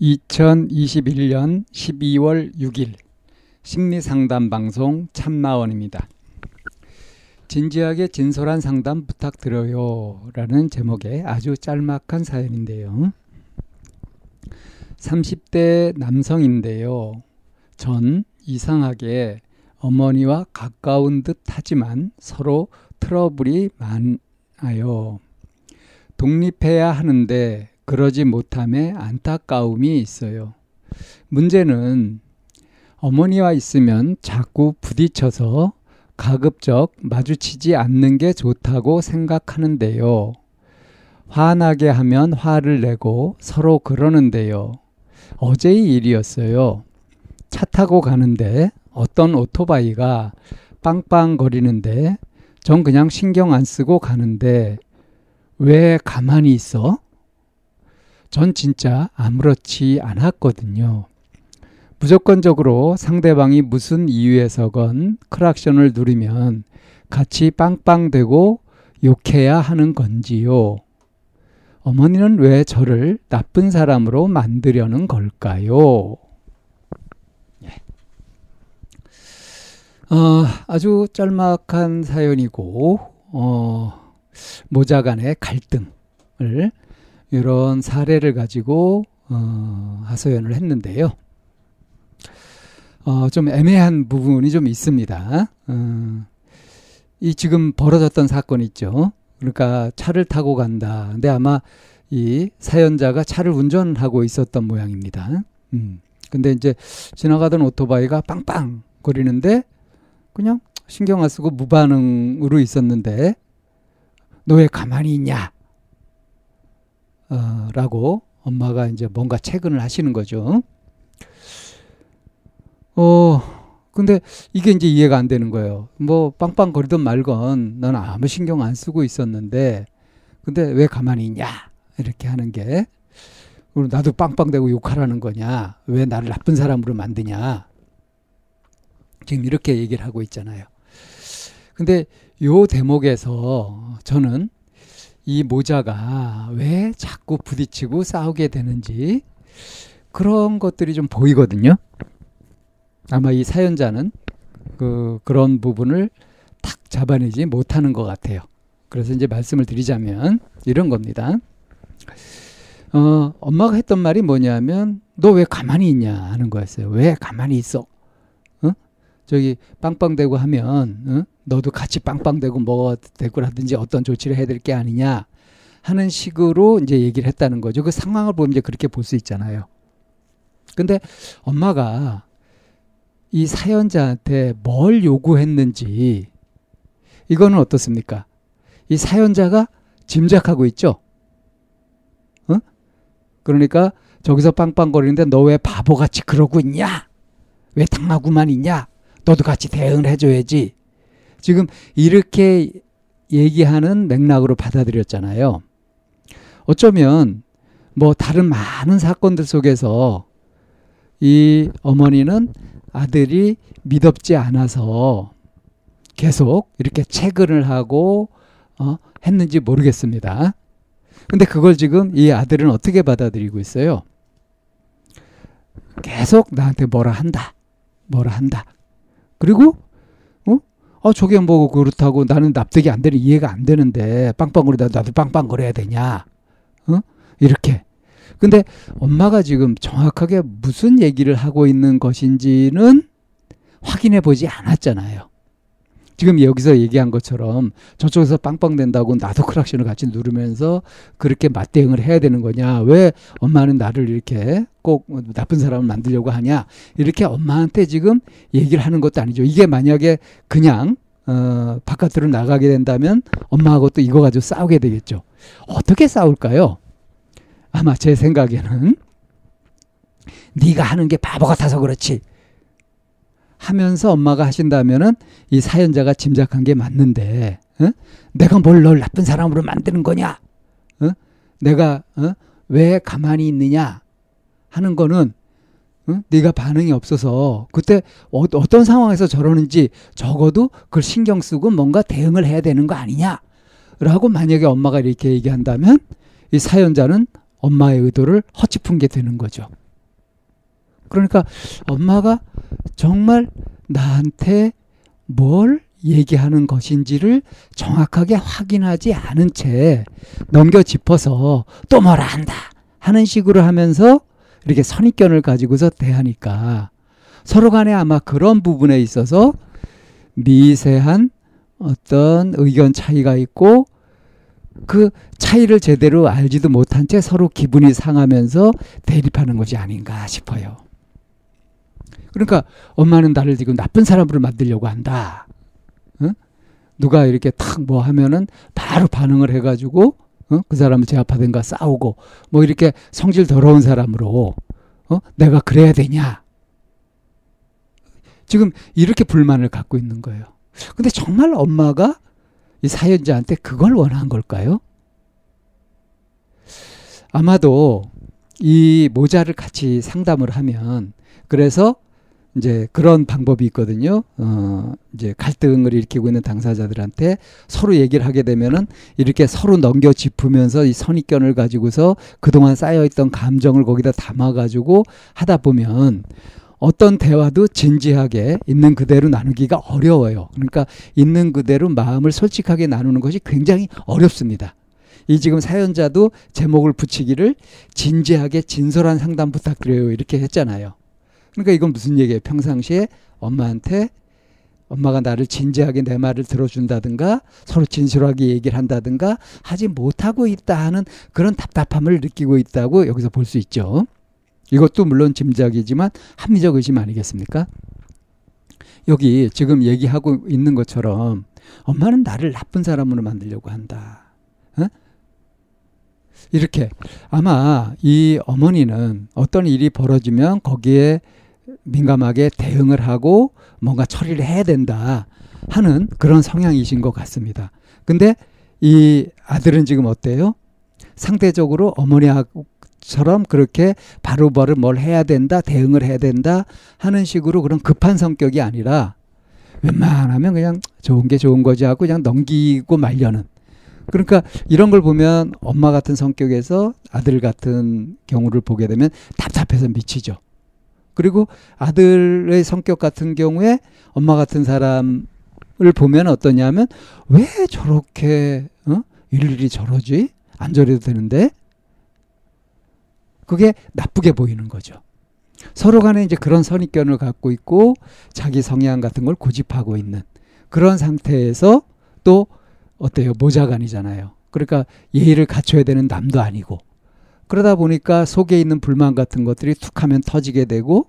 (2021년 12월 6일) 심리상담 방송 참나원입니다. 진지하게 진솔한 상담 부탁드려요 라는 제목의 아주 짤막한 사연인데요. 30대 남성인데요. 전 이상하게 어머니와 가까운 듯 하지만 서로 트러블이 많아요. 독립해야 하는데 그러지 못함에 안타까움이 있어요. 문제는 어머니와 있으면 자꾸 부딪혀서 가급적 마주치지 않는 게 좋다고 생각하는데요. 화나게 하면 화를 내고 서로 그러는데요. 어제의 일이었어요. 차 타고 가는데 어떤 오토바이가 빵빵거리는데 전 그냥 신경 안 쓰고 가는데 왜 가만히 있어? 전 진짜 아무렇지 않았거든요. 무조건적으로 상대방이 무슨 이유에서건 크락션을 누리면 같이 빵빵대고 욕해야 하는 건지요. 어머니는 왜 저를 나쁜 사람으로 만들려는 걸까요? 예. 어, 아주 짤막한 사연이고, 어, 모자 간의 갈등을 이런 사례를 가지고 어, 하소연을 했는데요. 어, 좀 애매한 부분이 좀 있습니다. 어, 이 지금 벌어졌던 사건 있죠. 그러니까 차를 타고 간다. 근데 아마 이 사연자가 차를 운전하고 있었던 모양입니다. 음. 근데 이제 지나가던 오토바이가 빵빵 거리는데 그냥 신경 안 쓰고 무반응으로 있었는데 너 왜 가만히 있냐? 어, 라고 엄마가 이제 뭔가 체근을 하시는 거죠. 어, 근데 이게 이제 이해가 안 되는 거예요. 뭐 빵빵거리든 말건 난 아무 신경 안 쓰고 있었는데 근데 왜 가만히 있냐? 이렇게 하는 게 나도 빵빵대고 욕하라는 거냐? 왜 나를 나쁜 사람으로 만드냐? 지금 이렇게 얘기를 하고 있잖아요. 근데 요 대목에서 저는 이 모자가 왜 자꾸 부딪히고 싸우게 되는지 그런 것들이 좀 보이거든요. 아마 이 사연자는 그 그런 부분을 탁 잡아내지 못하는 것 같아요. 그래서 이제 말씀을 드리자면 이런 겁니다. 어, 엄마가 했던 말이 뭐냐면 너 왜 가만히 있냐 하는 거였어요. 왜 가만히 있어? 어? 저기 빵빵대고 하면 어? 너도 같이 빵빵대고 뭐가 대꾸라든지 어떤 조치를 해야 될 게 아니냐 하는 식으로 이제 얘기를 했다는 거죠. 그 상황을 보면 이제 그렇게 볼 수 있잖아요. 근데 엄마가 이 사연자한테 뭘 요구했는지 이거는 어떻습니까? 이 사연자가 짐작하고 있죠. 어? 그러니까 저기서 빵빵거리는데 너 왜 바보같이 그러고 있냐? 왜 당하고만 있냐? 너도 같이 대응을 해줘야지. 지금 이렇게 얘기하는 맥락으로 받아들였잖아요. 어쩌면 뭐 다른 많은 사건들 속에서 이 어머니는 아들이 믿업지 않아서 계속 이렇게 채근을 하고 어, 했는지 모르겠습니다. 근데 그걸 지금 이 아들은 어떻게 받아들이고 있어요? 계속 나한테 뭐라 한다. 뭐라 한다. 그리고 어? 어 저게 뭐 그렇다고 나는 납득이 안 되는 이해가 안 되는데 빵빵거리다 나도 빵빵거려야 되냐? 어? 이렇게. 근데 엄마가 지금 정확하게 무슨 얘기를 하고 있는 것인지는 확인해 보지 않았잖아요. 지금 여기서 얘기한 것처럼 저쪽에서 빵빵 된다고 나도 크락션을 같이 누르면서 그렇게 맞대응을 해야 되는 거냐? 왜 엄마는 나를 이렇게 꼭 나쁜 사람을 만들려고 하냐? 이렇게 엄마한테 지금 얘기를 하는 것도 아니죠. 이게 만약에 그냥 어, 바깥으로 나가게 된다면 엄마하고 또 이거 가지고 싸우게 되겠죠. 어떻게 싸울까요? 아마 제 생각에는 네가 하는 게 바보 같아서 그렇지. 하면서 엄마가 하신다면은 이 사연자가 짐작한 게 맞는데 어? 내가 뭘 널 나쁜 사람으로 만드는 거냐? 어? 내가 어? 왜 가만히 있느냐 하는 거는 어? 네가 반응이 없어서 그때 어, 떤 상황에서 저러는지 적어도 그걸 신경 쓰고 뭔가 대응을 해야 되는 거 아니냐? 라고 만약에 엄마가 이렇게 얘기한다면 이 사연자는 엄마의 의도를 허치푼 게 되는 거죠. 그러니까 엄마가 정말 나한테 뭘 얘기하는 것인지를 정확하게 확인하지 않은 채 넘겨 짚어서 또 뭐라 한다 하는 식으로 하면서 이렇게 선입견을 가지고서 대하니까 서로 간에 아마 그런 부분에 있어서 미세한 어떤 의견 차이가 있고 그 차이를 제대로 알지도 못한 채 서로 기분이 상하면서 대립하는 것이 아닌가 싶어요. 그러니까 엄마는 나를 지금 나쁜 사람으로 만들려고 한다. 어? 누가 이렇게 탁 뭐 하면은 바로 반응을 해가지고 어? 그 사람을 제압하든가 싸우고 뭐 이렇게 성질 더러운 사람으로 어? 내가 그래야 되냐? 지금 이렇게 불만을 갖고 있는 거예요. 근데 정말 엄마가 이 사연자한테 그걸 원한 걸까요? 아마도 이 모자를 같이 상담을 하면 그래서 이제 그런 방법이 있거든요. 어, 이제 갈등을 일으키고 있는 당사자들한테 서로 얘기를 하게 되면은 이렇게 서로 넘겨 짚으면서 이 선입견을 가지고서 그동안 쌓여있던 감정을 거기다 담아가지고 하다 보면 어떤 대화도 진지하게 있는 그대로 나누기가 어려워요. 그러니까 있는 그대로 마음을 솔직하게 나누는 것이 굉장히 어렵습니다. 이 지금 사연자도 제목을 붙이기를 진지하게 진솔한 상담 부탁드려요. 이렇게 했잖아요. 그러니까 이건 무슨 얘기예요? 평상시에 엄마한테 엄마가 나를 진지하게 내 말을 들어준다든가 서로 진솔하게 얘기를 한다든가 하지 못하고 있다 하는 그런 답답함을 느끼고 있다고 여기서 볼 수 있죠. 이것도 물론 짐작이지만 합리적 의심 아니겠습니까? 여기 지금 얘기하고 있는 것처럼 엄마는 나를 나쁜 사람으로 만들려고 한다. 어? 이렇게 아마 이 어머니는 어떤 일이 벌어지면 거기에 민감하게 대응을 하고 뭔가 처리를 해야 된다 하는 그런 성향이신 것 같습니다. 근데 이 아들은 지금 어때요? 상대적으로 어머니처럼 그렇게 바로바로 뭘 해야 된다, 대응을 해야 된다 하는 식으로 그런 급한 성격이 아니라 웬만하면 그냥 좋은 게 좋은 거지 하고 그냥 넘기고 말려는. 그러니까 이런 걸 보면 엄마 같은 성격에서 아들 같은 경우를 보게 되면 답답해서 미치죠. 그리고 아들의 성격 같은 경우에 엄마 같은 사람을 보면 어떠냐면 왜 저렇게 어? 일일이 저러지? 안 저래도 되는데 그게 나쁘게 보이는 거죠. 서로 간에 이제 그런 선입견을 갖고 있고 자기 성향 같은 걸 고집하고 있는 그런 상태에서 또 어때요? 모자간이잖아요. 그러니까 예의를 갖춰야 되는 남도 아니고 그러다 보니까 속에 있는 불만 같은 것들이 툭 하면 터지게 되고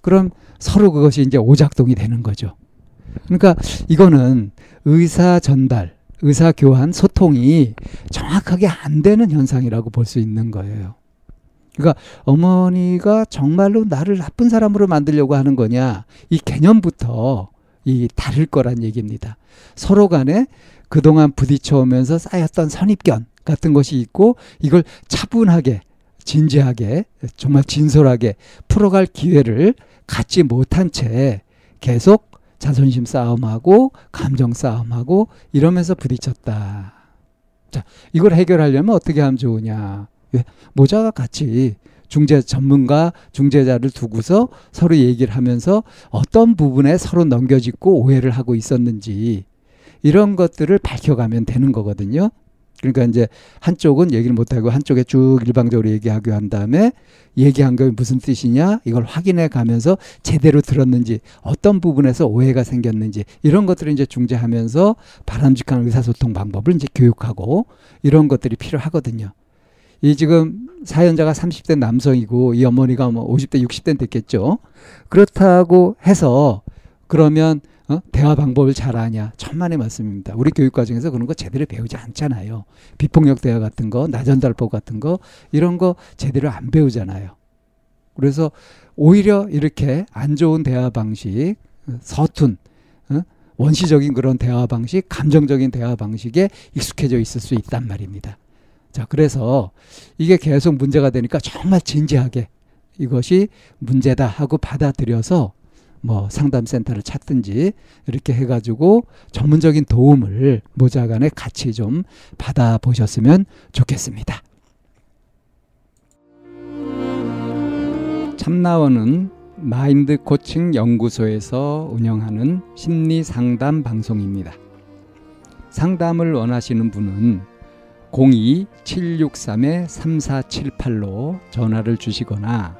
그럼 서로 그것이 이제 오작동이 되는 거죠. 그러니까 이거는 의사 전달, 의사 교환, 소통이 정확하게 안 되는 현상이라고 볼 수 있는 거예요. 그러니까 어머니가 정말로 나를 나쁜 사람으로 만들려고 하는 거냐 이 개념부터 이 다를 거란 얘기입니다. 서로 간에 그동안 부딪혀오면서 쌓였던 선입견 같은 것이 있고 이걸 차분하게 진지하게 정말 진솔하게 풀어갈 기회를 갖지 못한 채 계속 자존심 싸움하고 감정 싸움하고 이러면서 부딪혔다. 자, 이걸 해결하려면 어떻게 하면 좋으냐? 예, 모자가 같이 중재 전문가 중재자를 두고서 서로 얘기를 하면서 어떤 부분에 서로 넘겨짚고 오해를 하고 있었는지 이런 것들을 밝혀가면 되는 거거든요. 그러니까 이제 한쪽은 얘기를 못하고 한쪽에 쭉 일방적으로 얘기하고 한 다음에 얘기한 게 무슨 뜻이냐 이걸 확인해 가면서 제대로 들었는지 어떤 부분에서 오해가 생겼는지 이런 것들을 이제 중재하면서 바람직한 의사소통 방법을 이제 교육하고 이런 것들이 필요하거든요. 이 지금 사연자가 30대 남성이고 이 어머니가 뭐 50대 60대 됐겠죠. 그렇다고 해서 그러면 어? 대화 방법을 잘 아냐? 천만의 말씀입니다. 우리 교육 과정에서 그런 거 제대로 배우지 않잖아요. 비폭력 대화 같은 거, 나전달법 같은 거 이런 거 제대로 안 배우잖아요. 그래서 오히려 이렇게 안 좋은 대화 방식, 서툰, 어? 원시적인 그런 대화 방식, 감정적인 대화 방식에 익숙해져 있을 수 있단 말입니다. 자, 그래서 이게 계속 문제가 되니까 정말 진지하게 이것이 문제다 하고 받아들여서 뭐 상담센터를 찾든지 이렇게 해가지고 전문적인 도움을 모자간에 같이 좀 받아보셨으면 좋겠습니다. 참나원은 마인드 코칭 연구소에서 운영하는 심리 상담 방송입니다. 상담을 원하시는 분은 02-763-3478로 전화를 주시거나